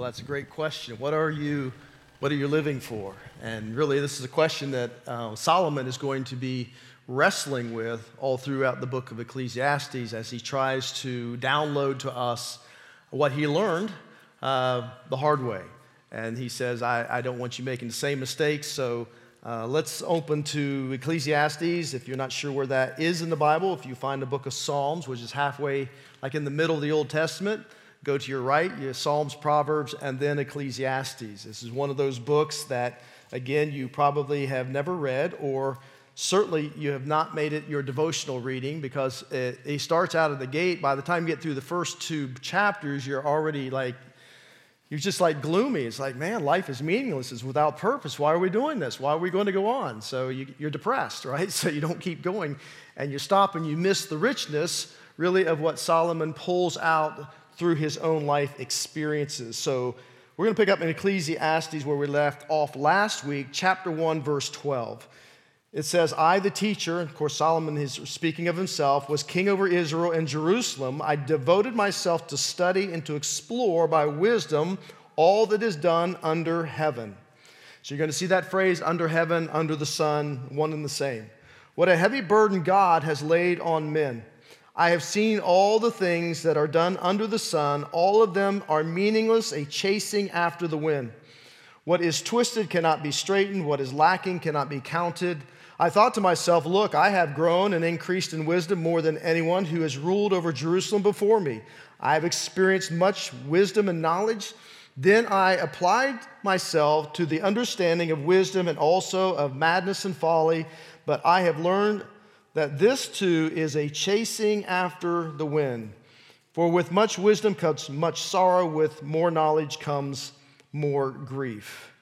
Well, that's a great question. What are you, what are you living for? And really, this is a question that uh, Solomon is going to be wrestling with all throughout the book of Ecclesiastes as he tries to download to us what he learned uh, the hard way. And he says, I, I, don't want you making the same mistakes, so uh, let's open to Ecclesiastes. If you're not sure where that is in the Bible, if you find the book of Psalms, which is halfway, like in the middle of the Old Testament, Go to your right, you Psalms, Proverbs, and then Ecclesiastes. This is one of those books that, again, you probably have never read, or certainly you have not made it your devotional reading because it, it starts out of the gate. By the time you get through the first two chapters, you're already like, you're just like gloomy. It's like, man, life is meaningless. It's without purpose. Why are we doing this? Why are we going to go on? So you, are depressed, right? So you don't keep going and you stop and you miss the richness, really, of what Solomon pulls out through his own life experiences. So we're going to pick up in Ecclesiastes where we left off last week, chapter 1, verse 12. It says, I, the teacher, of course, Solomon is speaking of himself, was king over Israel and Jerusalem. I devoted myself to study and to explore by wisdom all that is done under heaven. So you're going to see that phrase, under heaven, under the sun, one and the same. What a heavy burden God has laid on men. I have seen all the things that are done under the sun. All of them are meaningless, a chasing after the wind. What is twisted cannot be straightened, what is lacking cannot be counted. I thought to myself, Look, I have grown and increased in wisdom more than anyone who has ruled over Jerusalem before me. I have experienced much wisdom and knowledge. Then I applied myself to the understanding of wisdom and also of madness and folly, but I have learned that this too is a chasing after the wind. For with much wisdom comes much sorrow, with more knowledge comes more grief.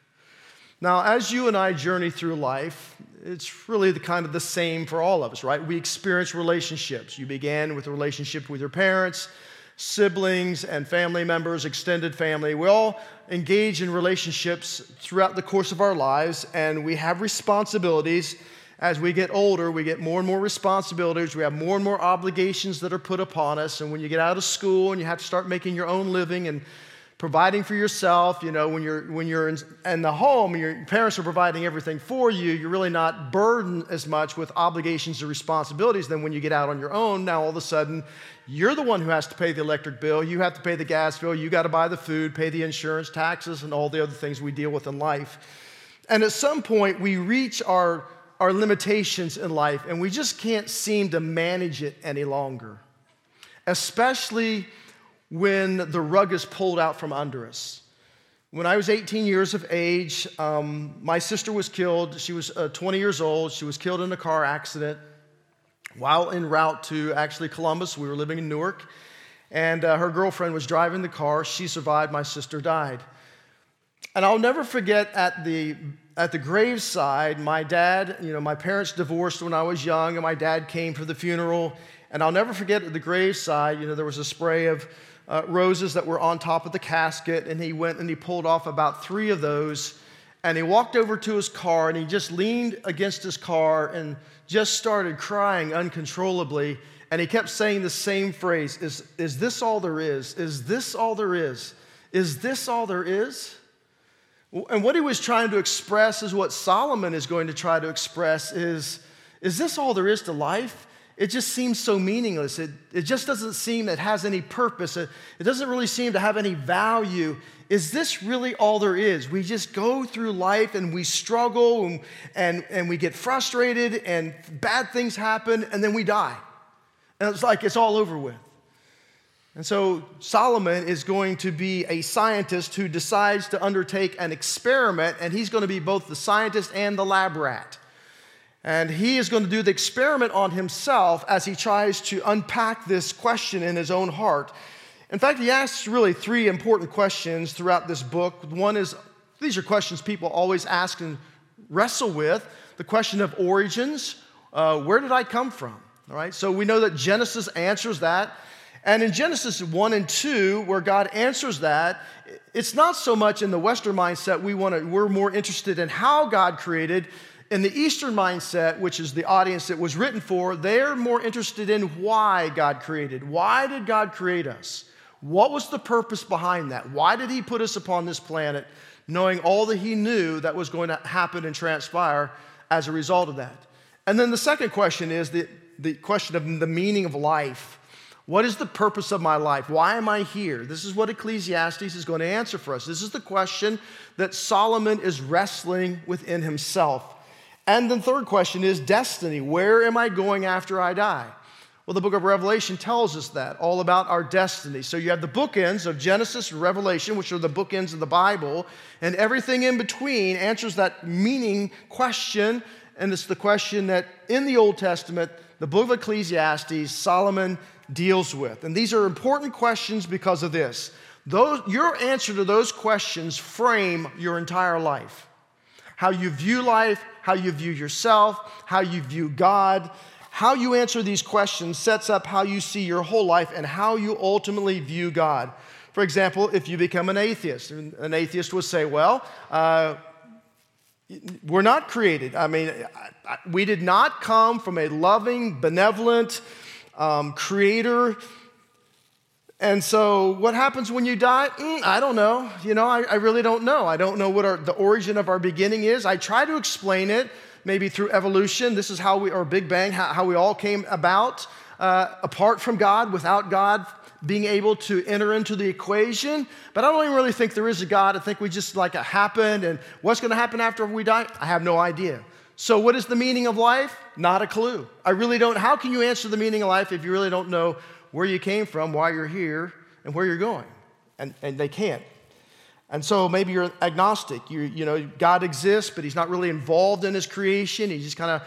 Now, as you and I journey through life, it's really the kind of the same for all of us, right? We experience relationships. You began with a relationship with your parents, siblings, and family members, extended family. We all engage in relationships throughout the course of our lives, and we have responsibilities as we get older, we get more and more responsibilities. We have more and more obligations that are put upon us. And when you get out of school and you have to start making your own living and providing for yourself, you know, when you're, when you're in, in the home, and your parents are providing everything for you, you're really not burdened as much with obligations or responsibilities than when you get out on your own. Now, all of a sudden, you're the one who has to pay the electric bill, you have to pay the gas bill, you got to buy the food, pay the insurance, taxes, and all the other things we deal with in life. And at some point, we reach our our limitations in life and we just can't seem to manage it any longer, especially when the rug is pulled out from under us. When I was 18 years of age, um, my sister was killed. She was uh, 20 years old. She was killed in a car accident while en route to actually Columbus. We were living in Newark, and uh, her girlfriend was driving the car. She survived. My sister died. And I'll never forget at the at the graveside, my dad, you know, my parents divorced when I was young, and my dad came for the funeral. And I'll never forget at the graveside, you know, there was a spray of uh, roses that were on top of the casket, and he went and he pulled off about three of those. And he walked over to his car and he just leaned against his car and just started crying uncontrollably. And he kept saying the same phrase Is, is this all there is? Is this all there is? Is this all there is? And what he was trying to express is what Solomon is going to try to express is, is this all there is to life? It just seems so meaningless. It, it just doesn't seem it has any purpose. It, it doesn't really seem to have any value. Is this really all there is? We just go through life and we struggle and, and, and we get frustrated and bad things happen and then we die. And it's like it's all over with. And so Solomon is going to be a scientist who decides to undertake an experiment, and he's going to be both the scientist and the lab rat. And he is going to do the experiment on himself as he tries to unpack this question in his own heart. In fact, he asks really three important questions throughout this book. One is these are questions people always ask and wrestle with the question of origins. Uh, where did I come from? All right, so we know that Genesis answers that. And in Genesis 1 and 2, where God answers that, it's not so much in the Western mindset we want to, we're more interested in how God created. In the Eastern mindset, which is the audience it was written for, they're more interested in why God created. Why did God create us? What was the purpose behind that? Why did he put us upon this planet, knowing all that he knew that was going to happen and transpire as a result of that? And then the second question is the, the question of the meaning of life. What is the purpose of my life? Why am I here? This is what Ecclesiastes is going to answer for us. This is the question that Solomon is wrestling within himself. And the third question is destiny. Where am I going after I die? Well, the book of Revelation tells us that, all about our destiny. So you have the bookends of Genesis and Revelation, which are the bookends of the Bible, and everything in between answers that meaning question. And it's the question that in the Old Testament, the book of Ecclesiastes, Solomon deals with. And these are important questions because of this. Those, your answer to those questions frame your entire life. How you view life, how you view yourself, how you view God, how you answer these questions sets up how you see your whole life and how you ultimately view God. For example, if you become an atheist, an atheist would say, Well, uh, we're not created. I mean, we did not come from a loving, benevolent um, creator. And so, what happens when you die? Mm, I don't know. You know, I, I, really don't know. I don't know what our, the origin of our beginning is. I try to explain it maybe through evolution. This is how we, or Big Bang, how, how we all came about, uh, apart from God, without God being able to enter into the equation. But I don't even really think there is a God. I think we just like it happened, and what's going to happen after we die? I have no idea. So, what is the meaning of life? Not a clue. I really don't. How can you answer the meaning of life if you really don't know where you came from, why you're here, and where you're going? And, and they can't. And so maybe you're agnostic. You, you know, God exists, but He's not really involved in His creation. He just kind of,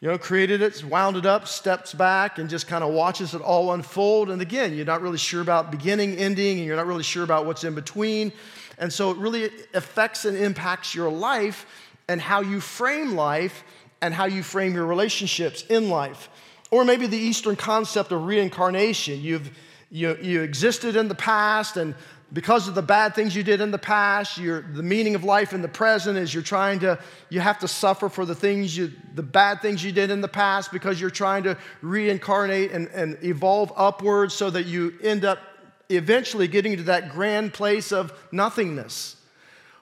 you know, created it, wound it up, steps back, and just kind of watches it all unfold. And again, you're not really sure about beginning, ending, and you're not really sure about what's in between. And so it really affects and impacts your life and how you frame life and how you frame your relationships in life. Or maybe the Eastern concept of reincarnation. You've you, you existed in the past, and because of the bad things you did in the past, the meaning of life in the present is you're trying to, you have to suffer for the things you, the bad things you did in the past because you're trying to reincarnate and, and evolve upwards so that you end up eventually getting to that grand place of nothingness.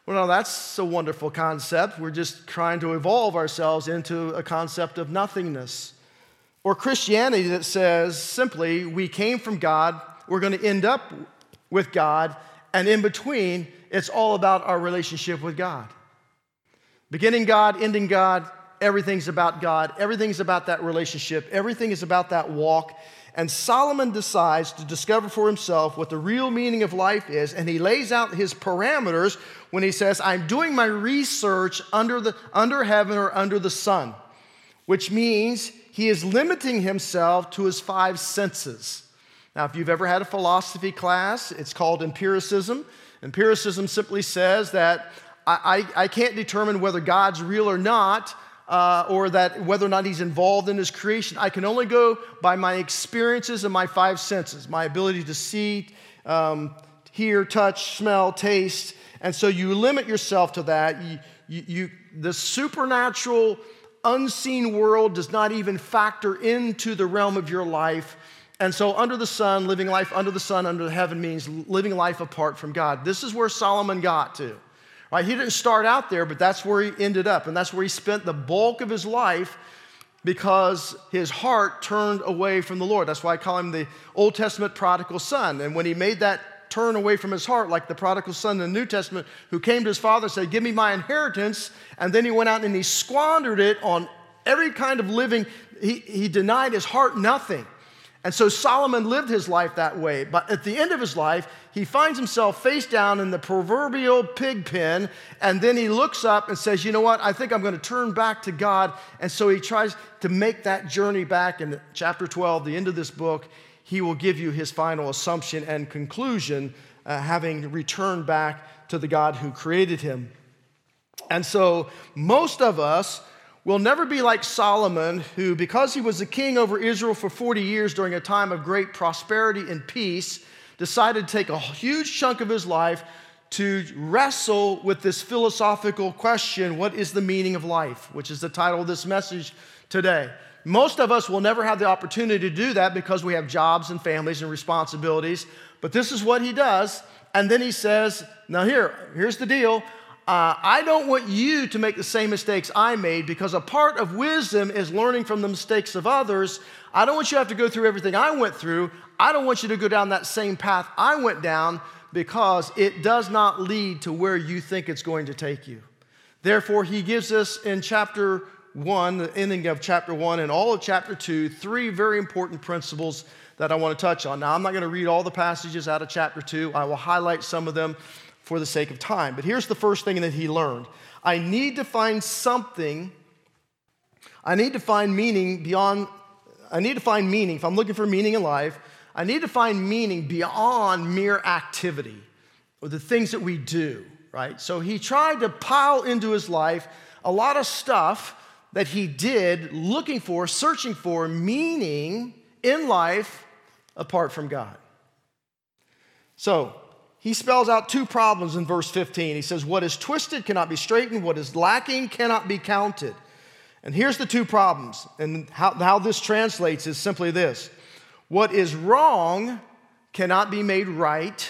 Well, no, that's a wonderful concept. We're just trying to evolve ourselves into a concept of nothingness. Or Christianity that says simply, we came from God, we're going to end up with God, and in between, it's all about our relationship with God. Beginning God, ending God, everything's about God, everything's about that relationship, everything is about that walk. And Solomon decides to discover for himself what the real meaning of life is, and he lays out his parameters when he says, I'm doing my research under, the, under heaven or under the sun, which means he is limiting himself to his five senses. Now, if you've ever had a philosophy class, it's called empiricism. Empiricism simply says that I, I, I can't determine whether God's real or not, uh, or that whether or not he's involved in his creation. I can only go by my experiences and my five senses my ability to see, um, hear, touch, smell, taste. And so you limit yourself to that. You, you, you, the supernatural, unseen world does not even factor into the realm of your life. And so, under the sun, living life under the sun, under heaven means living life apart from God. This is where Solomon got to. Right? He didn't start out there, but that's where he ended up. And that's where he spent the bulk of his life because his heart turned away from the Lord. That's why I call him the Old Testament prodigal son. And when he made that turn away from his heart, like the prodigal son in the New Testament, who came to his father and said, Give me my inheritance. And then he went out and he squandered it on every kind of living. He, he denied his heart nothing. And so Solomon lived his life that way. But at the end of his life, he finds himself face down in the proverbial pig pen. And then he looks up and says, You know what? I think I'm going to turn back to God. And so he tries to make that journey back. In chapter 12, the end of this book, he will give you his final assumption and conclusion, uh, having returned back to the God who created him. And so most of us, will never be like Solomon, who, because he was a king over Israel for 40 years during a time of great prosperity and peace, decided to take a huge chunk of his life to wrestle with this philosophical question what is the meaning of life? Which is the title of this message today. Most of us will never have the opportunity to do that because we have jobs and families and responsibilities. But this is what he does. And then he says, Now, here, here's the deal. Uh, I don't want you to make the same mistakes I made because a part of wisdom is learning from the mistakes of others. I don't want you to have to go through everything I went through. I don't want you to go down that same path I went down because it does not lead to where you think it's going to take you. Therefore, he gives us in chapter 1, the ending of chapter 1, and all of chapter 2, three very important principles that I want to touch on. Now, I'm not going to read all the passages out of chapter 2, I will highlight some of them for the sake of time. But here's the first thing that he learned I need to find something, I need to find meaning beyond, I need to find meaning. If I'm looking for meaning in life, I need to find meaning beyond mere activity or the things that we do, right? So he tried to pile into his life a lot of stuff that he did looking for, searching for meaning in life apart from God. So, he spells out two problems in verse 15. He says, What is twisted cannot be straightened, what is lacking cannot be counted. And here's the two problems. And how, how this translates is simply this What is wrong cannot be made right,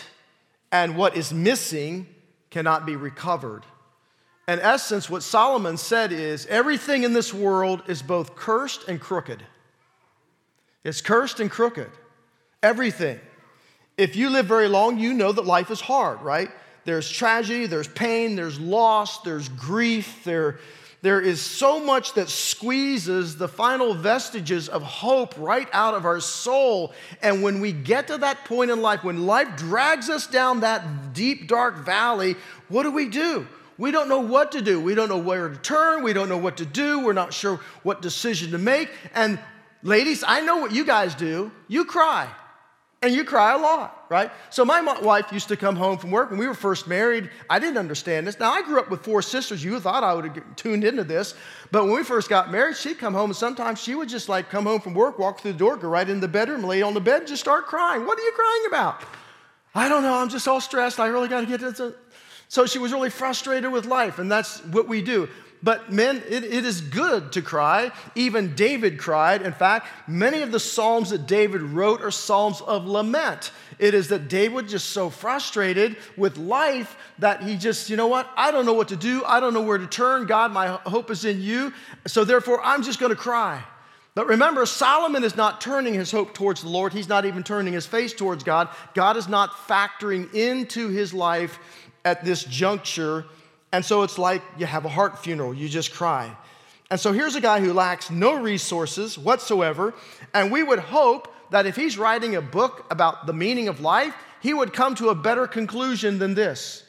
and what is missing cannot be recovered. In essence, what Solomon said is everything in this world is both cursed and crooked. It's cursed and crooked. Everything. If you live very long, you know that life is hard, right? There's tragedy, there's pain, there's loss, there's grief, there, there is so much that squeezes the final vestiges of hope right out of our soul. And when we get to that point in life, when life drags us down that deep, dark valley, what do we do? We don't know what to do. We don't know where to turn. We don't know what to do. We're not sure what decision to make. And ladies, I know what you guys do. You cry. And you cry a lot, right? So my wife used to come home from work when we were first married. I didn't understand this. Now I grew up with four sisters. You thought I would have tuned into this, but when we first got married, she'd come home and sometimes she would just like come home from work, walk through the door, go right in the bedroom, lay on the bed, and just start crying. What are you crying about? I don't know. I'm just all stressed. I really got to get this. Uh, so she was really frustrated with life, and that's what we do. But men, it, it is good to cry. Even David cried. In fact, many of the Psalms that David wrote are Psalms of lament. It is that David was just so frustrated with life that he just, you know what? I don't know what to do. I don't know where to turn. God, my hope is in you. So therefore, I'm just going to cry. But remember, Solomon is not turning his hope towards the Lord. He's not even turning his face towards God. God is not factoring into his life at this juncture and so it's like you have a heart funeral, you just cry. And so here's a guy who lacks no resources whatsoever. And we would hope that if he's writing a book about the meaning of life, he would come to a better conclusion than this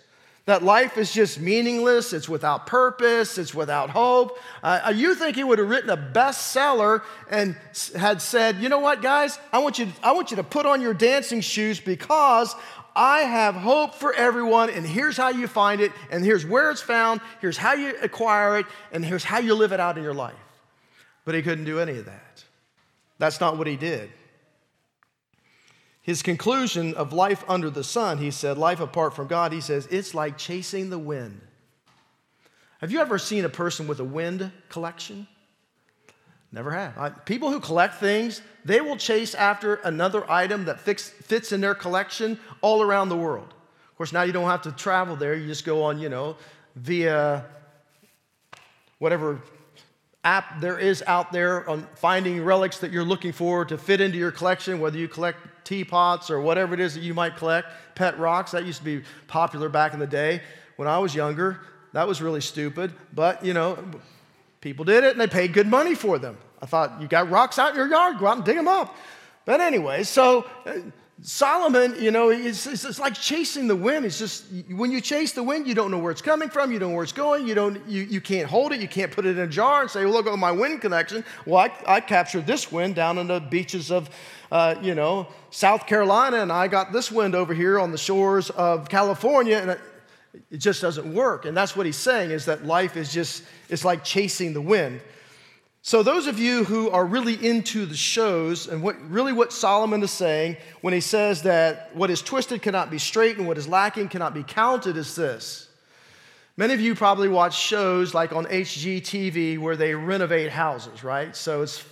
that life is just meaningless, it's without purpose, it's without hope. Uh, you think he would have written a bestseller and had said, you know what, guys, I want, you, I want you to put on your dancing shoes because I have hope for everyone, and here's how you find it, and here's where it's found, here's how you acquire it, and here's how you live it out in your life. But he couldn't do any of that. That's not what he did. His conclusion of life under the sun, he said, life apart from God, he says, it's like chasing the wind. Have you ever seen a person with a wind collection? Never have. I, people who collect things, they will chase after another item that fix, fits in their collection all around the world. Of course, now you don't have to travel there. You just go on, you know, via whatever app there is out there on finding relics that you're looking for to fit into your collection, whether you collect teapots or whatever it is that you might collect, pet rocks. That used to be popular back in the day when I was younger. That was really stupid, but you know, People did it and they paid good money for them. I thought, you got rocks out in your yard, go out and dig them up. But anyway, so uh, Solomon, you know, it's, it's, like chasing the wind. It's just when you chase the wind, you don't know where it's coming from, you don't know where it's going, you, don't, you, you can't hold it, you can't put it in a jar and say, well, look at my wind connection. Well, I, I captured this wind down on the beaches of, uh, you know, South Carolina, and I got this wind over here on the shores of California, and it just doesn't work. And that's what he's saying is that life is just, it's like chasing the wind. So, those of you who are really into the shows and what, really what Solomon is saying when he says that what is twisted cannot be straightened, what is lacking cannot be counted, is this. Many of you probably watch shows like on HGTV where they renovate houses, right? So, it's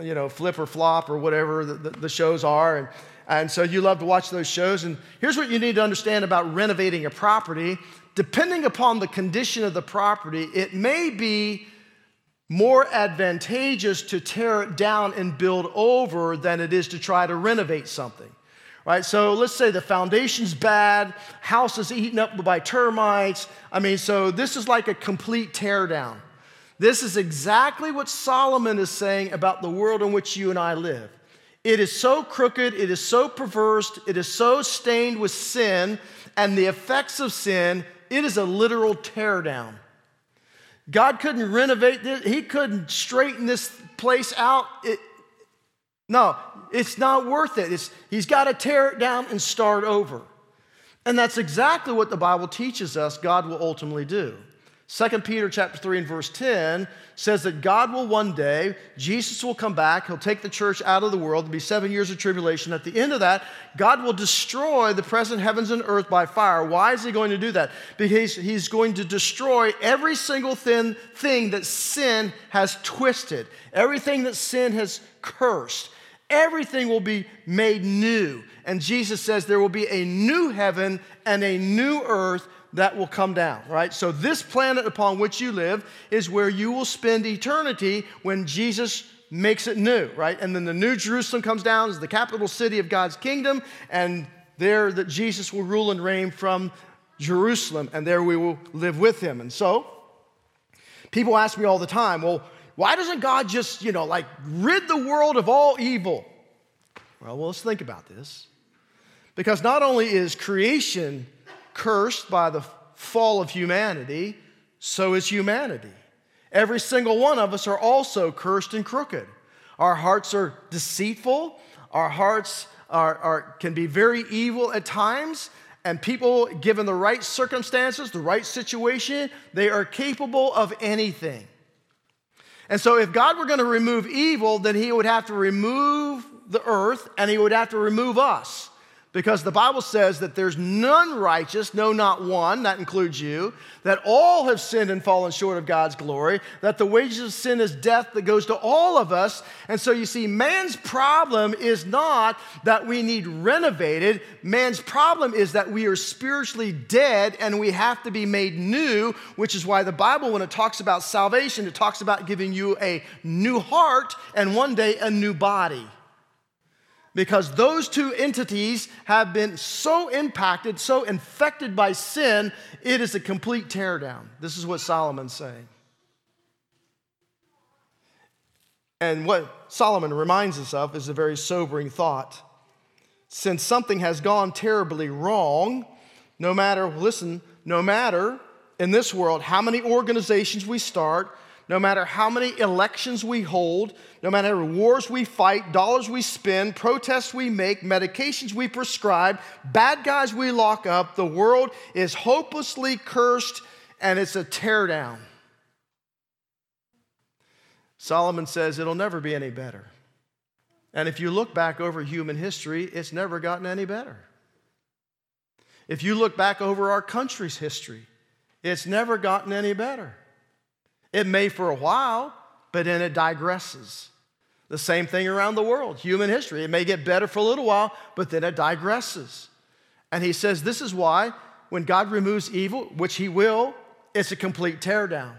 you know, flip or flop or whatever the, the, the shows are. And, and so you love to watch those shows. And here's what you need to understand about renovating a property. Depending upon the condition of the property, it may be more advantageous to tear it down and build over than it is to try to renovate something. Right? So let's say the foundation's bad, house is eaten up by termites. I mean, so this is like a complete tear down. This is exactly what Solomon is saying about the world in which you and I live. It is so crooked, it is so perverse, it is so stained with sin and the effects of sin, it is a literal tear down. God couldn't renovate this, He couldn't straighten this place out. It, no, it's not worth it. It's, he's got to tear it down and start over. And that's exactly what the Bible teaches us God will ultimately do. 2 Peter chapter 3 and verse 10 says that God will one day, Jesus will come back, he'll take the church out of the world, there'll be seven years of tribulation. At the end of that, God will destroy the present heavens and earth by fire. Why is he going to do that? Because he's going to destroy every single thing, thing that sin has twisted, everything that sin has cursed. Everything will be made new. And Jesus says there will be a new heaven and a new earth that will come down, right? So, this planet upon which you live is where you will spend eternity when Jesus makes it new, right? And then the new Jerusalem comes down as the capital city of God's kingdom, and there that Jesus will rule and reign from Jerusalem, and there we will live with him. And so, people ask me all the time, well, why doesn't God just, you know, like rid the world of all evil? Well, well let's think about this. Because not only is creation cursed by the fall of humanity, so is humanity. Every single one of us are also cursed and crooked. Our hearts are deceitful, our hearts are, are, can be very evil at times, and people, given the right circumstances, the right situation, they are capable of anything. And so, if God were going to remove evil, then He would have to remove the earth and He would have to remove us because the Bible says that there's none righteous, no, not one, that includes you, that all have sinned and fallen short of God's glory, that the wages of sin is death that goes to all of us. And so you see, man's problem is not that we need renovated, man's problem is that we are spiritually dead and we have to be made new, which is why the Bible, when it talks about salvation, it talks about giving you a new heart and one day a new body because those two entities have been so impacted, so infected by sin, it is a complete teardown. This is what Solomon's saying. And what Solomon reminds us of is a very sobering thought. Since something has gone terribly wrong, no matter, listen, no matter in this world how many organizations we start, no matter how many elections we hold, no matter wars we fight, dollars we spend, protests we make, medications we prescribe, bad guys we lock up, the world is hopelessly cursed and it's a teardown. Solomon says it'll never be any better. And if you look back over human history, it's never gotten any better. If you look back over our country's history, it's never gotten any better. It may for a while, but then it digresses. The same thing around the world, human history. It may get better for a little while, but then it digresses. And he says this is why when God removes evil, which he will, it's a complete teardown.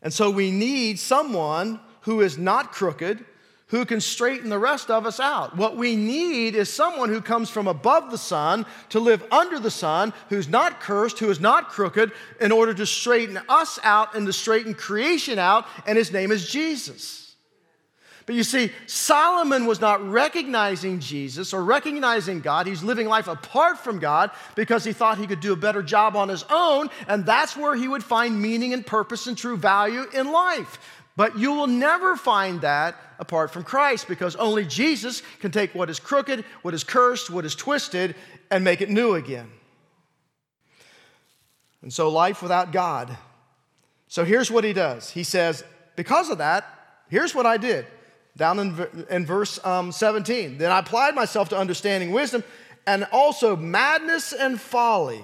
And so we need someone who is not crooked, who can straighten the rest of us out. What we need is someone who comes from above the sun to live under the sun, who's not cursed, who is not crooked, in order to straighten us out and to straighten creation out, and his name is Jesus. But you see, Solomon was not recognizing Jesus or recognizing God. He's living life apart from God because he thought he could do a better job on his own, and that's where he would find meaning and purpose and true value in life. But you will never find that apart from Christ because only Jesus can take what is crooked, what is cursed, what is twisted, and make it new again. And so, life without God. So, here's what he does He says, Because of that, here's what I did. Down in, in verse um, 17. Then I applied myself to understanding wisdom and also madness and folly.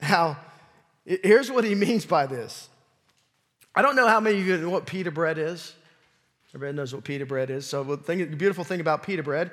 Now, here's what he means by this I don't know how many of you know what pita bread is. Everybody knows what pita bread is. So the, thing, the beautiful thing about pita bread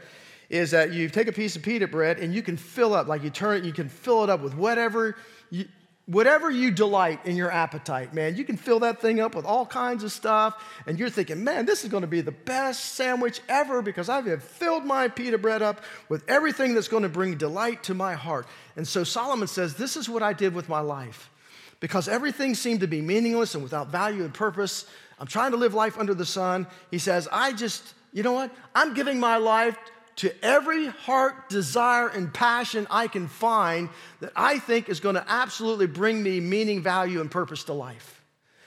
is that you take a piece of pita bread and you can fill up, like you turn it, you can fill it up with whatever you, whatever you delight in your appetite, man, you can fill that thing up with all kinds of stuff. And you're thinking, man, this is going to be the best sandwich ever because I have filled my pita bread up with everything that's going to bring delight to my heart. And so Solomon says, This is what I did with my life. Because everything seemed to be meaningless and without value and purpose. I'm trying to live life under the sun. He says, I just, you know what? I'm giving my life to every heart desire and passion I can find that I think is going to absolutely bring me meaning, value, and purpose to life.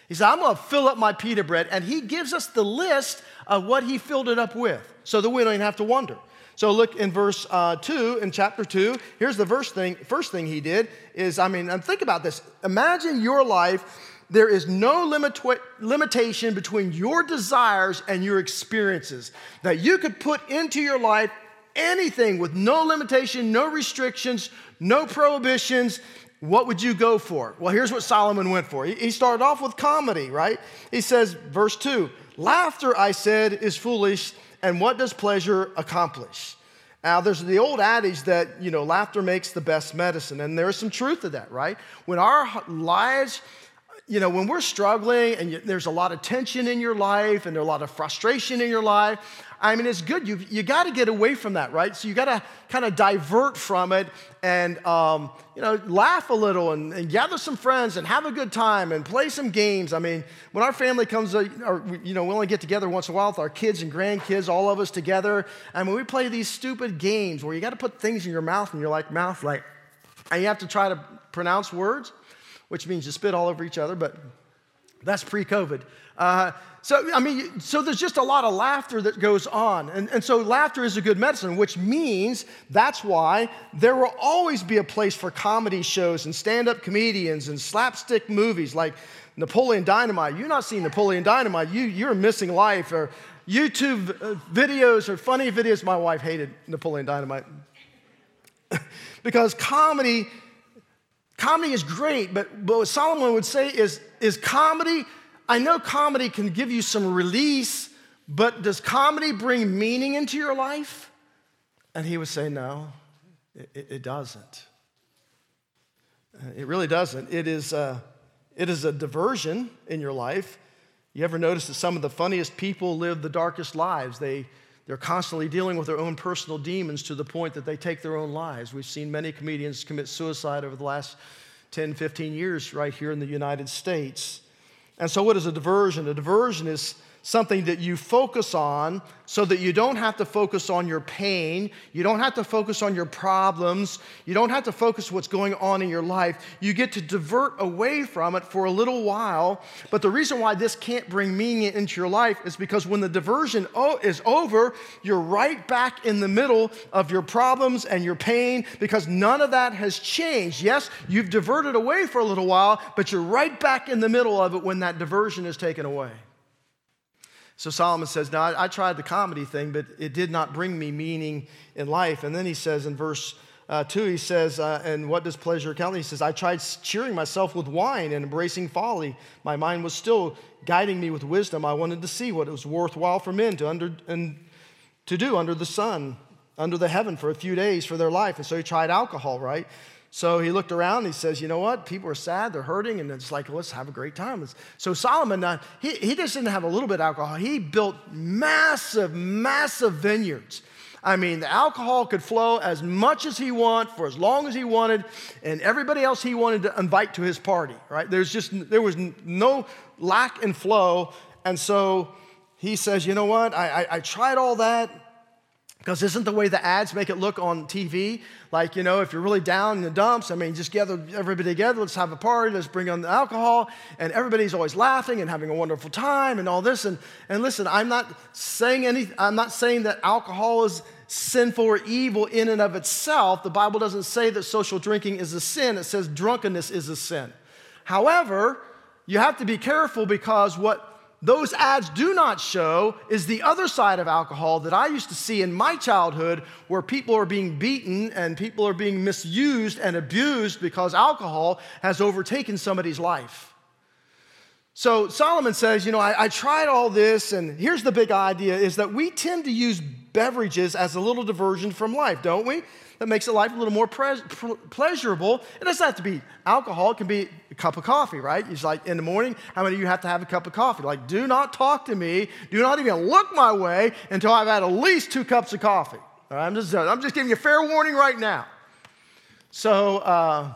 He said, I'm going to fill up my pita bread. And he gives us the list of what he filled it up with so that we don't even have to wonder. So look in verse uh, 2, in chapter 2. Here's the verse thing, first thing he did is, I mean, and think about this. Imagine your life there is no limit, limitation between your desires and your experiences. That you could put into your life anything with no limitation, no restrictions, no prohibitions. What would you go for? Well, here's what Solomon went for. He started off with comedy, right? He says, verse 2 Laughter, I said, is foolish, and what does pleasure accomplish? Now, there's the old adage that, you know, laughter makes the best medicine, and there's some truth to that, right? When our lives you know, when we're struggling and there's a lot of tension in your life and there's a lot of frustration in your life, I mean, it's good. You, you got to get away from that, right? So you got to kind of divert from it and, um, you know, laugh a little and, and, gather some friends and have a good time and play some games. I mean, when our family comes, uh, or, you know, we only get together once in a while with our kids and grandkids, all of us together. And when we play these stupid games where you got to put things in your mouth and you're like, mouth, like, and you have to try to pronounce words which means you spit all over each other, but that's pre COVID. Uh, so, I mean, so there's just a lot of laughter that goes on. And, and so, laughter is a good medicine, which means that's why there will always be a place for comedy shows and stand up comedians and slapstick movies like Napoleon Dynamite. You're not seeing Napoleon Dynamite, you, you're missing life. Or YouTube uh, videos or funny videos. My wife hated Napoleon Dynamite because comedy Comedy is great, but, but what Solomon would say is, is comedy, I know comedy can give you some release, but does comedy bring meaning into your life? And he would say, no, it, it doesn't. Uh, it really doesn't. It is, a, it is a diversion in your life. You ever notice that some of the funniest people live the darkest lives? They, they're constantly dealing with their own personal demons to the point that they take their own lives. We've seen many comedians commit suicide over the last 10, 15 years right here in the United States. And so, what is a diversion? A diversion is something that you focus on so that you don't have to focus on your pain, you don't have to focus on your problems, you don't have to focus what's going on in your life. You get to divert away from it for a little while. But the reason why this can't bring meaning into your life is because when the diversion is over, you're right back in the middle of your problems and your pain because none of that has changed. Yes, you've diverted away for a little while, but you're right back in the middle of it when that diversion is taken away. So Solomon says, Now I, tried the comedy thing, but it did not bring me meaning in life. And then he says in verse uh, 2, he says, uh, And what does pleasure count? He says, I tried cheering myself with wine and embracing folly. My mind was still guiding me with wisdom. I wanted to see what it was worthwhile for men to, under, and, to do under the sun, under the heaven for a few days for their life. And so he tried alcohol, right? So he looked around and he says, You know what? People are sad, they're hurting, and it's like, let's have a great time. So Solomon, uh, he, he just didn't have a little bit of alcohol, he built massive, massive vineyards. I mean, the alcohol could flow as much as he wanted for as long as he wanted, and everybody else he wanted to invite to his party, right? There's just, there was no lack in flow. And so he says, you know what? I, I, I tried all that. Because isn't the way the ads make it look on TV? Like, you know, if you're really down in the dumps, I mean, just gather everybody together, let's have a party, let's bring on the alcohol, and everybody's always laughing and having a wonderful time and all this. And, and listen, I'm not saying any, I'm not saying that alcohol is sinful or evil in and of itself. The Bible doesn't say that social drinking is a sin, it says drunkenness is a sin. However, you have to be careful because what those ads do not show is the other side of alcohol that I used to see in my childhood where people are being beaten and people are being misused and abused because alcohol has overtaken somebody's life. So Solomon says, you know, I, I, tried all this, and here's the big idea is that we tend to use beverages as a little diversion from life, don't we? That makes life a little more pre- pleasurable. It doesn't have to be alcohol, it can be a cup of coffee, right? He's like in the morning, how many of you have to have a cup of coffee? Like, do not talk to me, do not even look my way until I've had at least two cups of coffee. All right, I'm, just, I'm just giving you a fair warning right now. So, uh,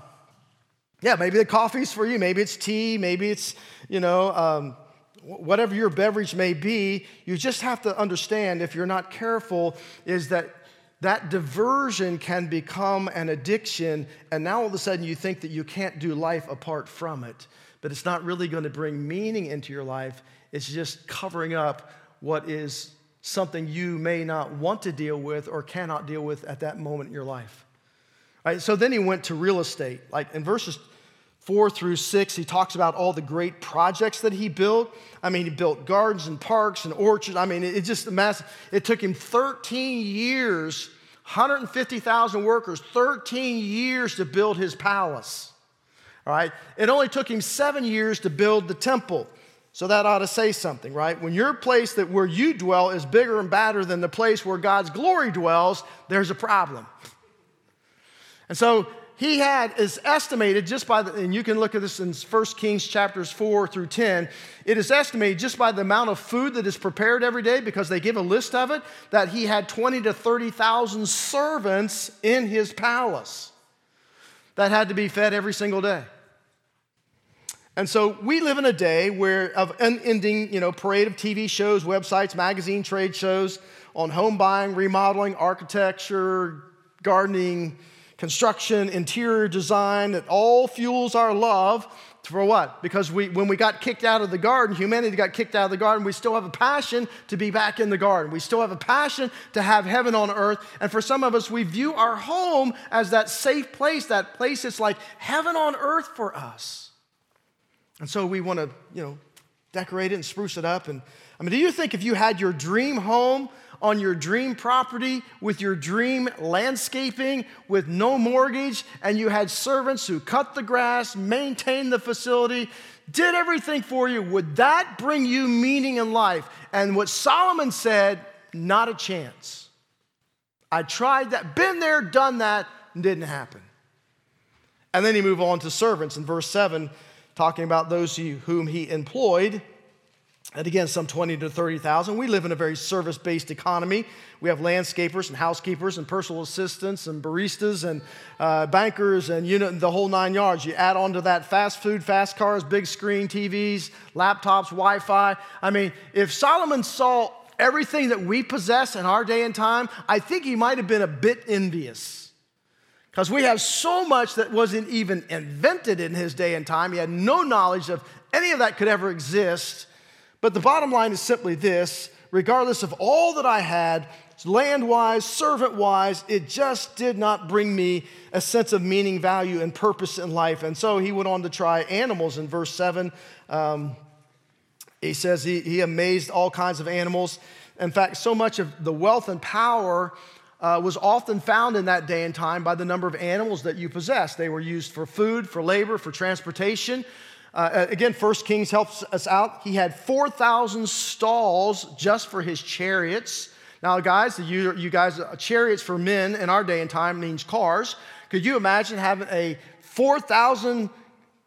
yeah, maybe the coffee's for you. Maybe it's tea. Maybe it's, you know, um, whatever your beverage may be. You just have to understand, if you're not careful, is that that diversion can become an addiction. And now all of a sudden you think that you can't do life apart from it. But it's not really going to bring meaning into your life. It's just covering up what is something you may not want to deal with or cannot deal with at that moment in your life. Right, so then he went to real estate. Like in verses four through six, he talks about all the great projects that he built. I mean, he built gardens and parks and orchards. I mean, it, just a massive. It took him 13 years, 150,000 workers, 13 years to build his palace. All right. It only took him seven years to build the temple. So that ought to say something, right? When your place that where you dwell is bigger and badder than the place where God's glory dwells, there's a problem. And so he had is estimated just by the, and you can look at this in 1 Kings chapters 4 through 10. It is estimated just by the amount of food that is prepared every day, because they give a list of it, that he had 20 to 30,000 servants in his palace that had to be fed every single day. And so we live in a day where of unending, you know, parade of TV shows, websites, magazine trade shows on home buying, remodeling, architecture, gardening, construction, interior design, that all fuels our love for what? Because we, when we got kicked out of the garden, humanity got kicked out of the garden, we still have a passion to be back in the garden. We still have a passion to have heaven on earth. And for some of us, we view our home as that safe place, that place that's like heaven on earth for us. And so we want to, you know, decorate it and spruce it up. And I mean, do you think if you had your dream home on your dream property with your dream landscaping with no mortgage, and you had servants who cut the grass, maintained the facility, did everything for you, would that bring you meaning in life? And what Solomon said, not a chance. I tried that, been there, done that, didn't happen. And then he moved on to servants in verse 7, talking about those whom he employed. And again, some 20 to 30,000. We live in a very service based economy. We have landscapers and housekeepers and personal assistants and baristas and uh, bankers and you know, the whole nine yards. You add on to that fast food, fast cars, big screen TVs, laptops, Wi Fi. I mean, if Solomon saw everything that we possess in our day and time, I think he might have been a bit envious. Because we have so much that wasn't even invented in his day and time. He had no knowledge of any of that could ever exist. But the bottom line is simply this regardless of all that I had, land wise, servant wise, it just did not bring me a sense of meaning, value, and purpose in life. And so he went on to try animals in verse 7. Um, he says he, he amazed all kinds of animals. In fact, so much of the wealth and power uh, was often found in that day and time by the number of animals that you possess. They were used for food, for labor, for transportation. Uh, again, First Kings helps us out. He had 4,000 stalls just for his chariots. Now, guys, you, you guys, uh, chariots for men in our day and time means cars. Could you imagine having a 4,000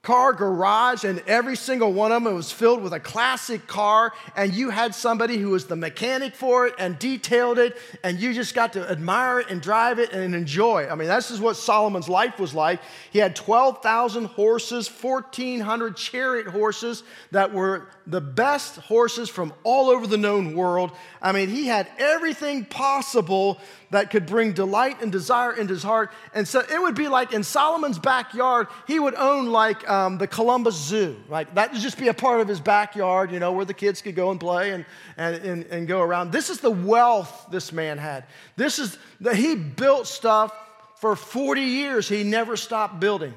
car garage, and every single one of them was filled with a classic car, and you had somebody who was the mechanic for it and detailed it, and you just got to admire it and drive it and enjoy. I mean, this is what Solomon's life was like. He had 12,000 horses, 1,400 chariot horses that were the best horses from all over the known world. I mean, he had everything possible that could bring delight and desire into his heart. And so it would be like in Solomon's backyard, he would own like um, the Columbus Zoo. Like that would just be a part of his backyard, you know, where the kids could go and play and, and, and, and go around. This is the wealth this man had. This is that he built stuff for 40 years. He never stopped building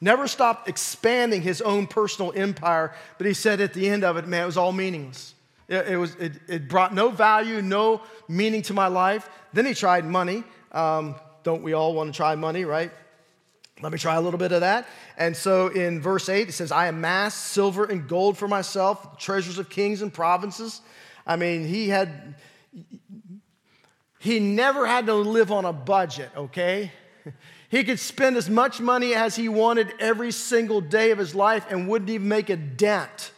never stopped expanding his own personal empire, but he said at the end of it, man, it was all meaningless. It, it was, it, it, brought no value, no meaning to my life. Then he tried money. Um, don't we all want to try money, right? Let me try a little bit of that. And so in verse 8, it says, I amassed silver and gold for myself, treasures of kings and provinces. I mean, he had, he never had to live on a budget, okay? He could spend as much money as he wanted every single day of his life and wouldn't even make a dent.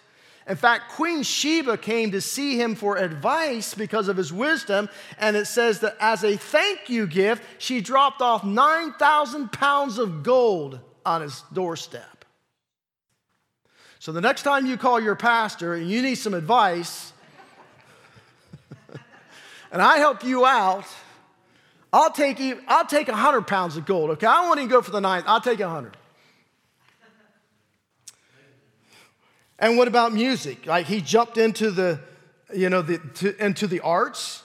In fact, Queen Sheba came to see him for advice because of his wisdom, and it says that as a thank you gift, she dropped off 9,000 pounds of gold on his doorstep. So the next time you call your pastor and you need some advice, and I help you out, I'll take, I'll take 100 pounds of gold, okay? I want to go for the ninth, I'll take 100. And what about music? Like he jumped into the, you know, the, to, into the arts.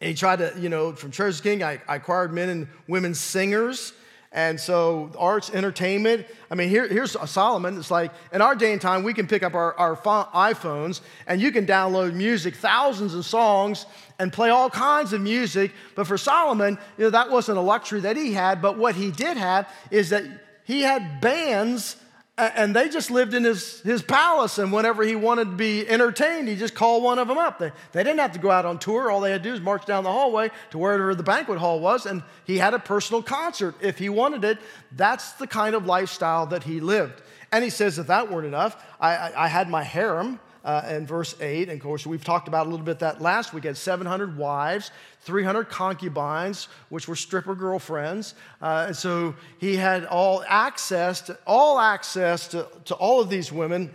And he tried to, you know, from Treasure King, I, I acquired men and women singers. And so, arts, entertainment. I mean, here, here's Solomon. It's like in our day and time, we can pick up our, our iPhones and you can download music, thousands of songs, and play all kinds of music. But for Solomon, you know, that wasn't a luxury that he had. But what he did have is that he had bands and they just lived in his, his palace, and whenever he wanted to be entertained, he just called one of them up. They, they didn't have to go out on tour. All they had to do is march down the hallway to wherever the banquet hall was, and he had a personal concert if he wanted it. That's the kind of lifestyle that he lived. And he says, if that weren't enough, I, I, I had my harem uh, in verse 8. And of course, we've talked about a little bit that last week. Had 700 wives, 300 concubines, which were stripper girlfriends. Uh, and so he had all access to all access to, to all of these women.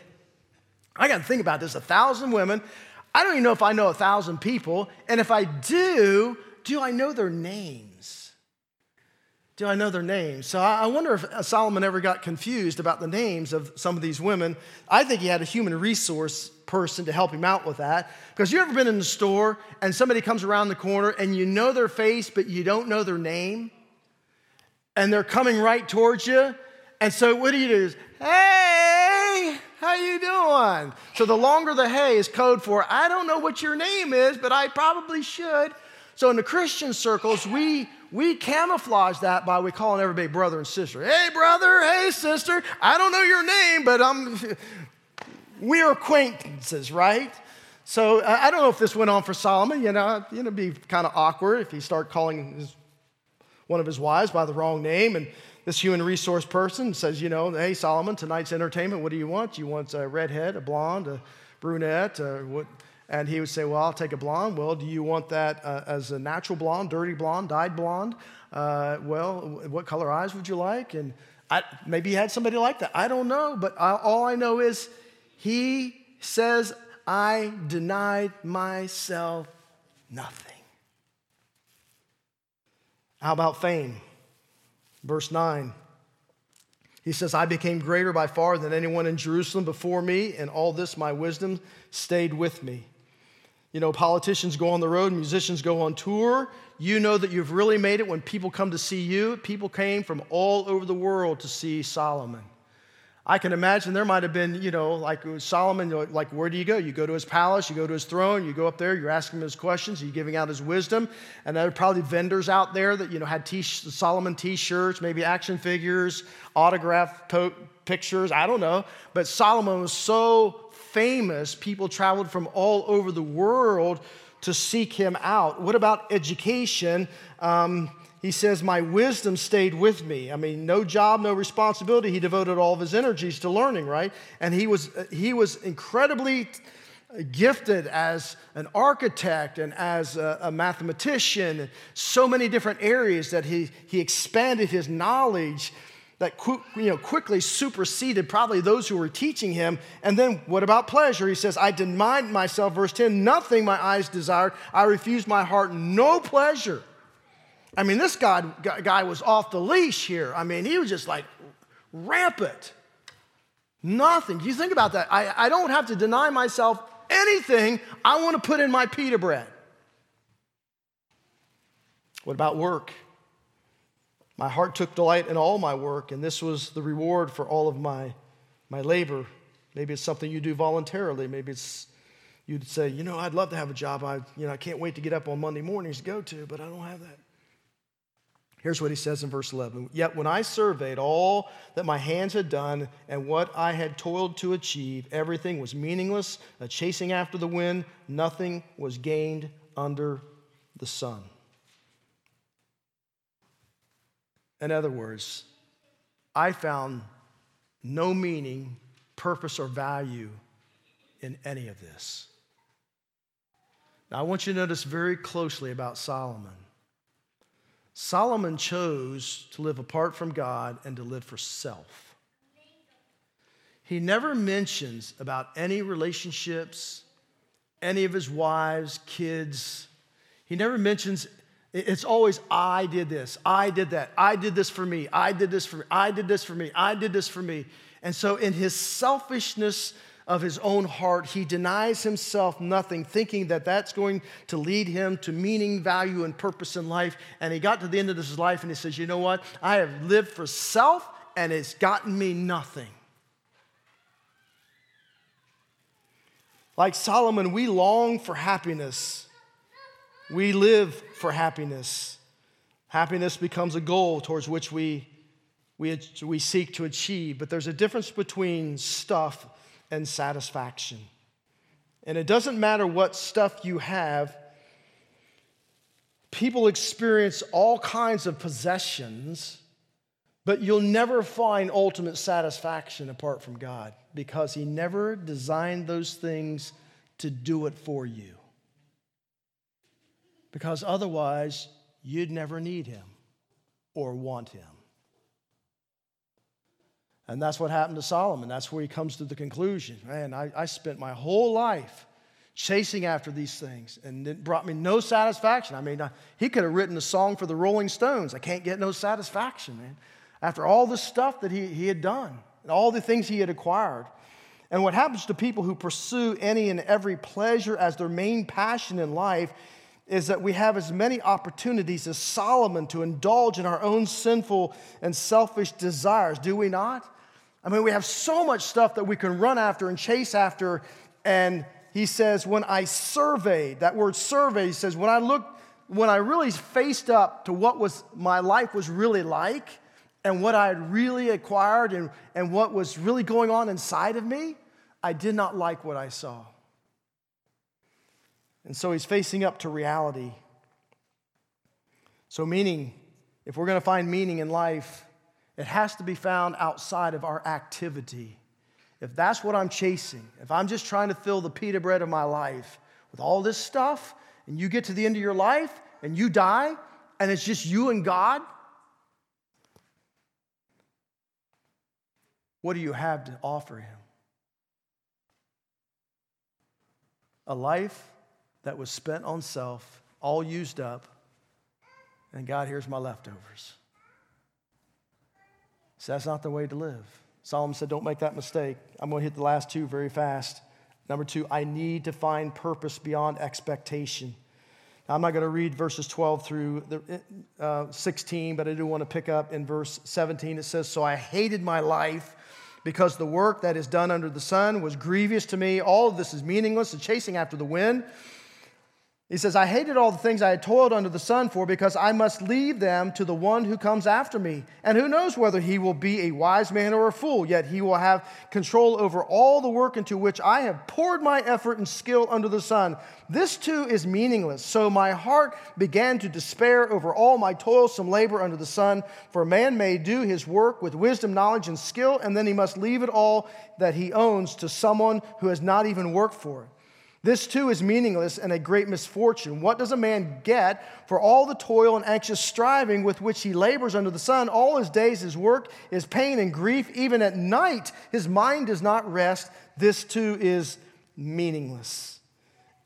I got to think about this: a thousand women. I don't even know if I know a thousand people, and if I do, do I know their names? Do I know their names? So I wonder if uh, Solomon ever got confused about the names of some of these women. I think he had a human resource person to help him out with that. Because you ever been in the store and somebody comes around the corner and you know their face, but you don't know their name? And they're coming right towards you. And so what do you do? Hey, how you doing? So the longer the hey is code for I don't know what your name is, but I probably should. So in the Christian circles, we we camouflage that by we calling everybody brother and sister. Hey, brother. Hey, sister. I don't know your name, but I'm, we're acquaintances, right? So I don't know if this went on for Solomon. You know, it'd be kind of awkward if he start calling his, one of his wives by the wrong name, and this human resource person says, you know, hey Solomon, tonight's entertainment. What do you want? You want a redhead, a blonde, a brunette, or what? And he would say, Well, I'll take a blonde. Well, do you want that uh, as a natural blonde, dirty blonde, dyed blonde? Uh, well, what color eyes would you like? And I, maybe he had somebody like that. I don't know. But I, all I know is he says, I denied myself nothing. How about fame? Verse 9. He says, I became greater by far than anyone in Jerusalem before me, and all this my wisdom stayed with me. You know, politicians go on the road, musicians go on tour. You know that you've really made it when people come to see you. People came from all over the world to see Solomon. I can imagine there might have been, you know, like uh, Solomon, like where do you go? You go to his palace, you go to his throne, you go up there, you're asking him his questions, you're giving out his wisdom. And there are probably vendors out there that, you know, had t- Solomon t shirts, maybe action figures, autograph to- pictures, I don't know. But Solomon was so famous, people traveled from all over the world to seek him out. What about education? Um, he says, My wisdom stayed with me. I mean, no job, no responsibility. He devoted all of his energies to learning, right? And he was, he was incredibly gifted as an architect and as a, a mathematician, so many different areas that he, he expanded his knowledge that you know, quickly superseded probably those who were teaching him. And then what about pleasure? He says, I denied myself, verse 10, nothing my eyes desired. I refused my heart no pleasure. I mean, this guy, guy was off the leash here. I mean, he was just like rampant. Nothing. You think about that? I, I don't have to deny myself anything I want to put in my pita bread. What about work? My heart took delight in all my work, and this was the reward for all of my, my labor. Maybe it's something you do voluntarily. Maybe it's you'd say, you know, I'd love to have a job. I, you know, I can't wait to get up on Monday mornings to go to, but I don't have that. Here's what he says in verse 11 Yet when I surveyed all that my hands had done and what I had toiled to achieve, everything was meaningless, a chasing after the wind, nothing was gained under the sun. In other words, I found no meaning, purpose, or value in any of this. Now, I want you to notice very closely about Solomon. Solomon chose to live apart from God and to live for self. He never mentions about any relationships, any of his wives, kids. He never mentions, it's always, I did this, I did that, I did this for me, I did this for me, I did this for me, I did this for me. And so, in his selfishness, of his own heart, he denies himself nothing, thinking that that's going to lead him to meaning, value, and purpose in life. And he got to the end of his life and he says, You know what? I have lived for self and it's gotten me nothing. Like Solomon, we long for happiness. We live for happiness. Happiness becomes a goal towards which we, we, we seek to achieve. But there's a difference between stuff and satisfaction. And it doesn't matter what stuff you have, people experience all kinds of possessions, but you'll never find ultimate satisfaction apart from God because He never designed those things to do it for you. Because otherwise, you'd never need Him or want Him. And that's what happened to Solomon. That's where he comes to the conclusion man, I, I spent my whole life chasing after these things, and it brought me no satisfaction. I mean, he could have written a song for the Rolling Stones. I can't get no satisfaction, man. After all the stuff that he, he had done, and all the things he had acquired. And what happens to people who pursue any and every pleasure as their main passion in life is that we have as many opportunities as Solomon to indulge in our own sinful and selfish desires, do we not? I mean, we have so much stuff that we can run after and chase after. And he says, when I surveyed, that word survey, he says, when I looked, when I really faced up to what was my life was really like and what I had really acquired and, and what was really going on inside of me, I did not like what I saw. And so he's facing up to reality. So, meaning, if we're going to find meaning in life, it has to be found outside of our activity. If that's what I'm chasing, if I'm just trying to fill the pita bread of my life with all this stuff, and you get to the end of your life and you die, and it's just you and God, what do you have to offer Him? A life that was spent on self, all used up, and God, here's my leftovers. So that's not the way to live. Solomon said, Don't make that mistake. I'm going to hit the last two very fast. Number two, I need to find purpose beyond expectation. Now, I'm not going to read verses 12 through the, uh, 16, but I do want to pick up in verse 17. It says, So I hated my life because the work that is done under the sun was grievous to me. All of this is meaningless and chasing after the wind. He says, I hated all the things I had toiled under the sun for because I must leave them to the one who comes after me. And who knows whether he will be a wise man or a fool, yet he will have control over all the work into which I have poured my effort and skill under the sun. This too is meaningless. So my heart began to despair over all my toilsome labor under the sun. For a man may do his work with wisdom, knowledge, and skill, and then he must leave it all that he owns to someone who has not even worked for it. This too is meaningless and a great misfortune. What does a man get for all the toil and anxious striving with which he labors under the sun? All his days, his work is pain and grief. Even at night, his mind does not rest. This too is meaningless.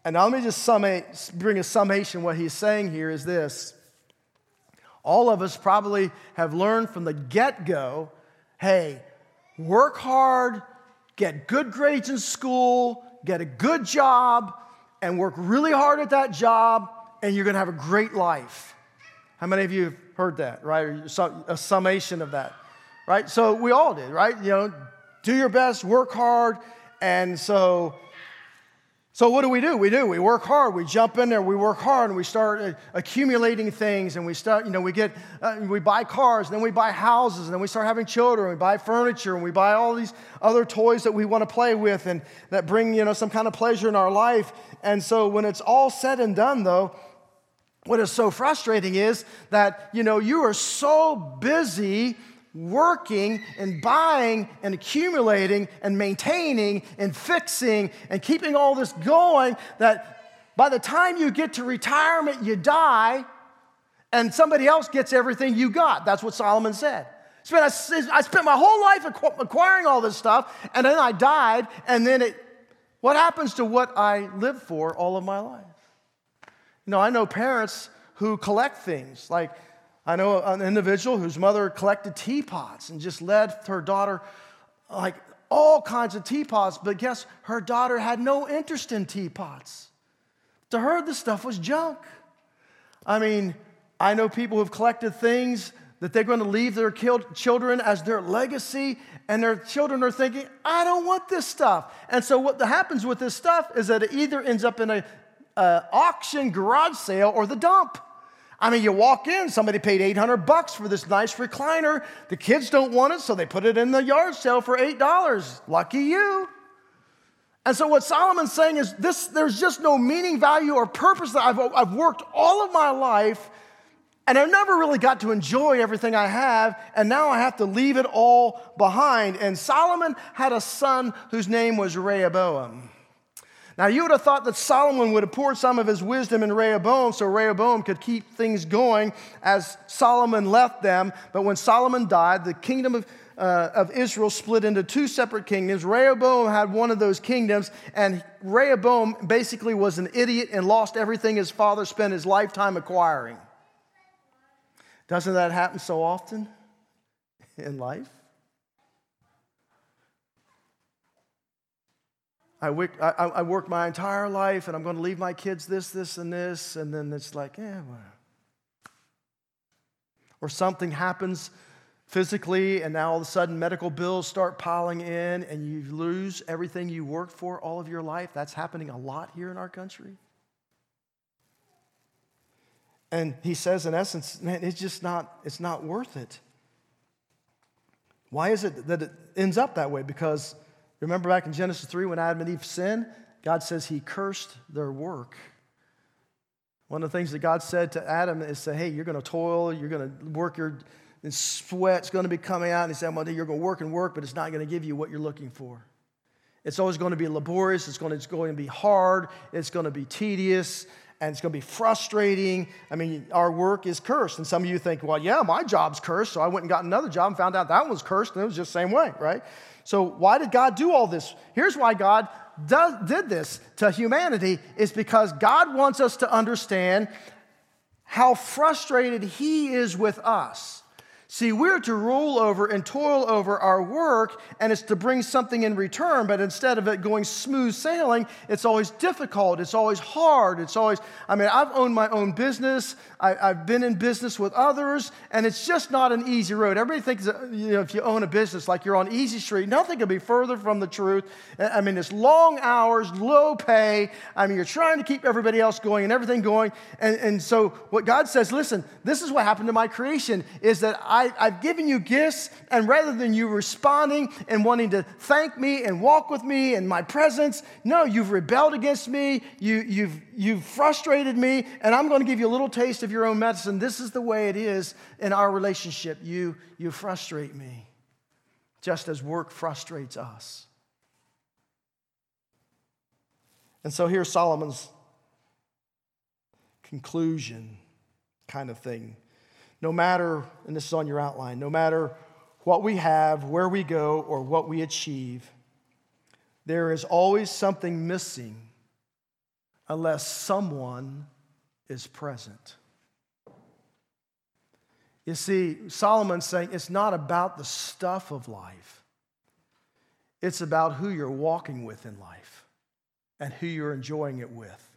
And now let me just summate, bring a summation. What he's saying here is this all of us probably have learned from the get go hey, work hard, get good grades in school get a good job, and work really hard at that job, and you're going to have a great life. How many of you have heard that, right? A summation of that, right? So we all did, right? You know, do your best, work hard, and so So, what do we do? We do. We work hard. We jump in there. We work hard and we start uh, accumulating things and we start, you know, we get, uh, we buy cars and then we buy houses and then we start having children. We buy furniture and we buy all these other toys that we want to play with and that bring, you know, some kind of pleasure in our life. And so, when it's all said and done, though, what is so frustrating is that, you know, you are so busy working and buying and accumulating and maintaining and fixing and keeping all this going that by the time you get to retirement, you die and somebody else gets everything you got. That's what Solomon said. I spent my whole life acquiring all this stuff and then I died, and then it, what happens to what I lived for all of my life? You know, I know parents who collect things like I know an individual whose mother collected teapots and just led her daughter like all kinds of teapots, but guess her daughter had no interest in teapots. To her, this stuff was junk. I mean, I know people who've collected things that they're going to leave their children as their legacy, and their children are thinking, I don't want this stuff. And so, what happens with this stuff is that it either ends up in a, a auction garage sale or the dump. I mean, you walk in, somebody paid 800 bucks for this nice recliner. The kids don't want it, so they put it in the yard sale for $8. Lucky you. And so, what Solomon's saying is this there's just no meaning, value, or purpose that I've, I've worked all of my life, and I've never really got to enjoy everything I have, and now I have to leave it all behind. And Solomon had a son whose name was Rehoboam. Now, you would have thought that Solomon would have poured some of his wisdom in Rehoboam so Rehoboam could keep things going as Solomon left them. But when Solomon died, the kingdom of, uh, of Israel split into two separate kingdoms. Rehoboam had one of those kingdoms, and Rehoboam basically was an idiot and lost everything his father spent his lifetime acquiring. Doesn't that happen so often in life? I, work, I, I work my entire life and I'm going to leave my kids this, this, and this, and then it's like, yeah, well. Or something happens physically, and now all of a sudden medical bills start piling in, and you lose everything you worked for all of your life. That's happening a lot here in our country. And he says, in essence, man, it's just not, it's not worth it. Why is it that it ends up that way? Because Remember back in Genesis 3 when Adam and Eve sinned? God says he cursed their work. One of the things that God said to Adam is, say, hey, you're going to toil, you're going to work your and sweat's going to be coming out. And he said, well, you're going to work and work, but it's not going to give you what you're looking for. It's always going to be laborious. It's going to, it's going to be hard. It's going to be tedious. And it's going to be frustrating. I mean, our work is cursed. And some of you think, well, yeah, my job's cursed. So I went and got another job and found out that one was cursed. And it was just the same way, right? So, why did God do all this? Here's why God does, did this to humanity is because God wants us to understand how frustrated He is with us. See, we're to rule over and toil over our work, and it's to bring something in return. But instead of it going smooth sailing, it's always difficult. It's always hard. It's always, I mean, I've owned my own business. I, have been in business with others, and it's just not an easy road. Everybody thinks, that, you know, if you own a business like you're on easy street, nothing could be further from the truth. I mean, it's long hours, low pay. I mean, you're trying to keep everybody else going and everything going. And, and so what God says, listen, this is what happened to my creation, is that I I, have given you gifts, and rather than you responding and wanting to thank me and walk with me in my presence, no, you've rebelled against me, you, you've, you've frustrated me, and I'm going to give you a little taste of your own medicine. This is the way it is in our relationship. You, you frustrate me, just as work frustrates us. And so here's Solomon's conclusion kind of thing no matter, and this is on your outline, no matter what we have, where we go, or what we achieve, there is always something missing unless someone is present. You see, Solomon's saying it's not about the stuff of life, it's about who you're walking with in life and who you're enjoying it with.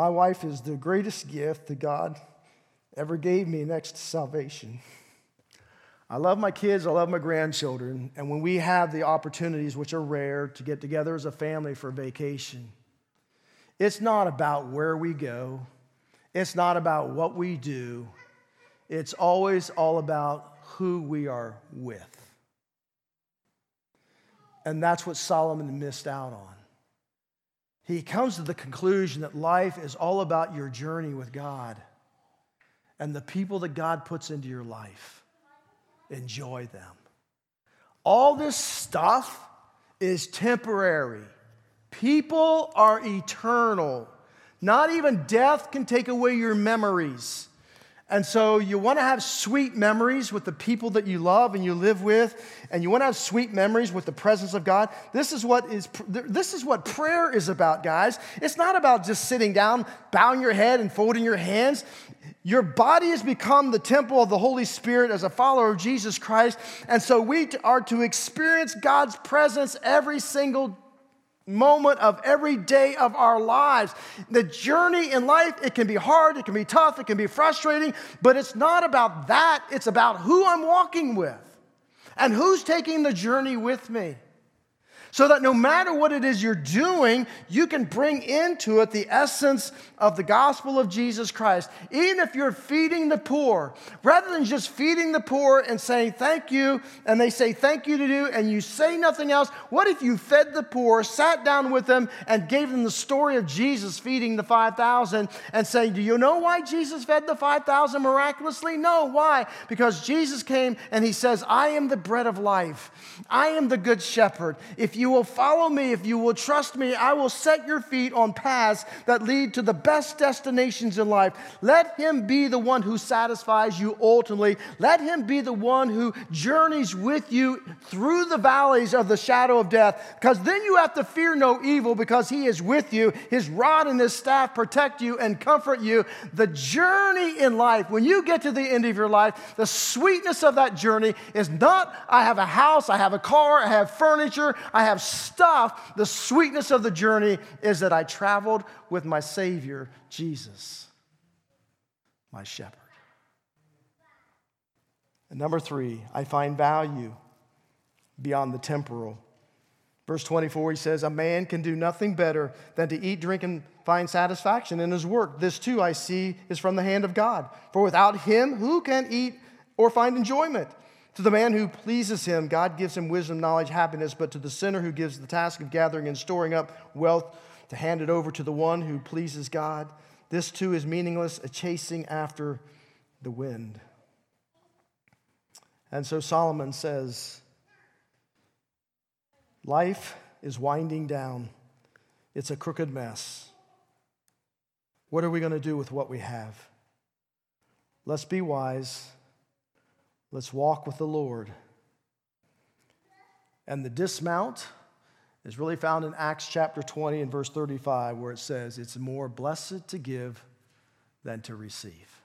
My wife is the greatest gift that God ever gave me next to salvation. I love my kids, I love my grandchildren, and when we have the opportunities, which are rare, to get together as a family for vacation, it's not about where we go, it's not about what we do, it's always all about who we are with. And that's what Solomon missed out on. He comes to the conclusion that life is all about your journey with God and the people that God puts into your life. Enjoy them. All this stuff is temporary. People are eternal. Not even death can take away your memories. And so you want to have sweet memories with the people that you love and you live with, and you want to have sweet memories with the presence of God. This is what is this is what prayer is about, guys. It's not about just sitting down, bowing your head and folding your hands. Your body has become the temple of the Holy Spirit as a follower of Jesus Christ, and so we are to experience God's presence every single moment of every day of our lives. The journey in life, it can be hard, it can be tough, it can be frustrating, but it's not about that. It's about who I'm walking with and who's taking the journey with me so that no matter what it is you're doing, you can bring into it the essence of the gospel of Jesus Christ. Even if you're feeding the poor, rather than just feeding the poor and saying thank you, and they say thank you to do, and you say nothing else, what if you fed the poor, sat down with them, and gave them the story of Jesus feeding the 5,000 and saying, Do you know why Jesus fed the 5,000 miraculously? No, why? Because Jesus came and he says, I am the bread of life, I am the good shepherd. If you will follow me, if you will trust me, I will set your feet on paths that lead to the best destinations in life. Let him be the one who satisfies you ultimately. Let him be the one who journeys with you through the valleys of the shadow of death. Because then you have to fear no evil because he is with you. His rod and his staff protect you and comfort you. The journey in life, when you get to the end of your life, the sweetness of that journey is not, I have a house, I have a car, I have furniture, I have stuff, the sweetness of the journey is that I traveled with my Savior, Jesus, my shepherd. And number three, I find value beyond the temporal. Verse 24, he says, A man can do nothing better than to eat, drink, and find satisfaction in his work. This too I see is from the hand of God. For without him, who can eat or find enjoyment? To the man who pleases him, God gives him wisdom, knowledge, happiness, but to the sinner who gives the task of gathering and storing up wealth to hand it over to the one who pleases God, this too is meaningless, a chasing after the wind. And so Solomon says, Life is winding down. It's a crooked mess. What are we going to do with what we have? Let's be wise Let's walk with the Lord. And the dismount is really found in Acts chapter 20 and verse 35, where it says, It's more blessed to give than to receive.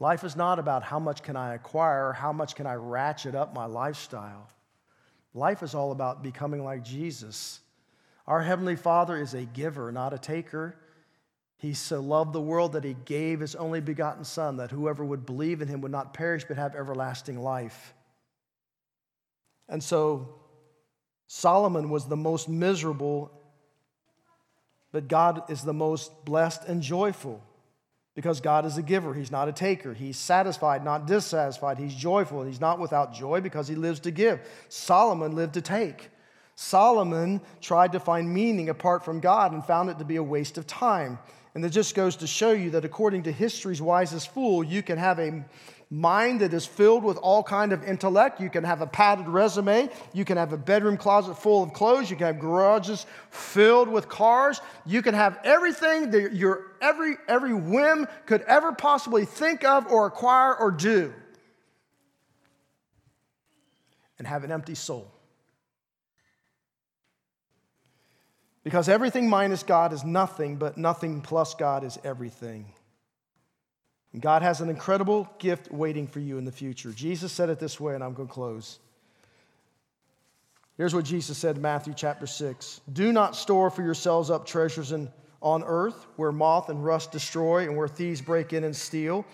Life is not about how much can I acquire, how much can I ratchet up my lifestyle. Life is all about becoming like Jesus. Our Heavenly Father is a giver, not a taker. He so loved the world that he gave his only begotten Son, that whoever would believe in him would not perish but have everlasting life. And so Solomon was the most miserable, but God is the most blessed and joyful because God is a giver. He's not a taker. He's satisfied, not dissatisfied. He's joyful. He's not without joy because he lives to give. Solomon lived to take. Solomon tried to find meaning apart from God and found it to be a waste of time. And it just goes to show you that according to history's wisest fool, you can have a mind that is filled with all kind of intellect. You can have a padded resume. You can have a bedroom closet full of clothes. You can have garages filled with cars. You can have everything that your every every whim could ever possibly think of or acquire or do. And have an empty soul. Because everything minus God is nothing, but nothing plus God is everything. And God has an incredible gift waiting for you in the future. Jesus said it this way, and I'm going to close. Here's what Jesus said in Matthew chapter 6 Do not store for yourselves up treasures in, on earth where moth and rust destroy and where thieves break in and steal.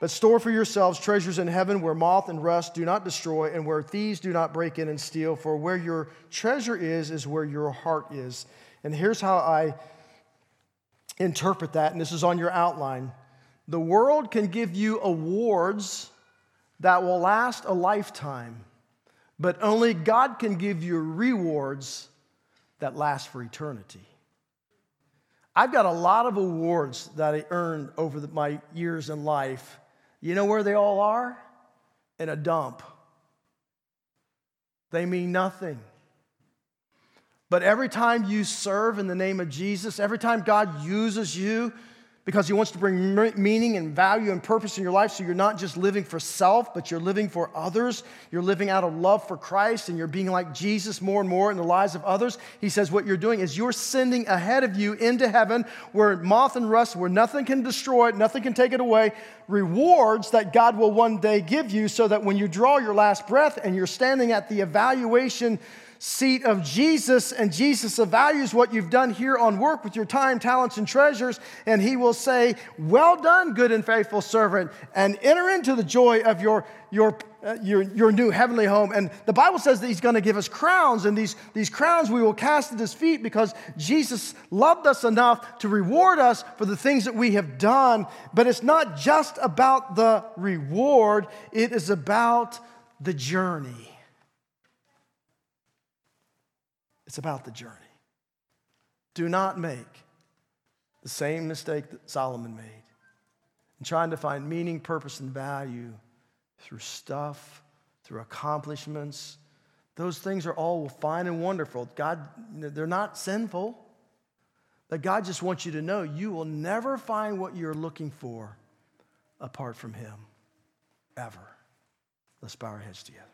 But store for yourselves treasures in heaven where moth and rust do not destroy and where thieves do not break in and steal. For where your treasure is, is where your heart is. And here's how I interpret that, and this is on your outline. The world can give you awards that will last a lifetime, but only God can give you rewards that last for eternity. I've got a lot of awards that I earned over the, my years in life you know where they all are? In a dump. They mean nothing. But every time you serve in the name of Jesus, every time God uses you, because He wants to bring meaning and value and purpose in your life. So you're not just living for self, but you're living for others. You're living out of love for Christ and you're being like Jesus more and more in the lives of others. He says what you're doing is you're sending ahead of you into heaven where moth and rust, where nothing can destroy it, nothing can take it away, rewards that God will one day give you so that when you draw your last breath and you're standing at the evaluation seat of Jesus, and Jesus evaluates what you've done here on work with your time, talents, and treasures, and he will say, Well done, good and faithful servant, and enter into the joy of your, your, uh, your, your new heavenly home. And the Bible says that he's going to give us crowns, and these, these crowns we will cast at his feet because Jesus loved us enough to reward us for the things that we have done. But it's not just about the reward, it is about the journey. It's about the journey. Do not make the same mistake that Solomon made in trying to find meaning, purpose, and value through stuff, through accomplishments. Those things are all fine and wonderful. God, they're not sinful. But God just wants you to know you will never find what you're looking for apart from Him, ever. Let's bow our heads together.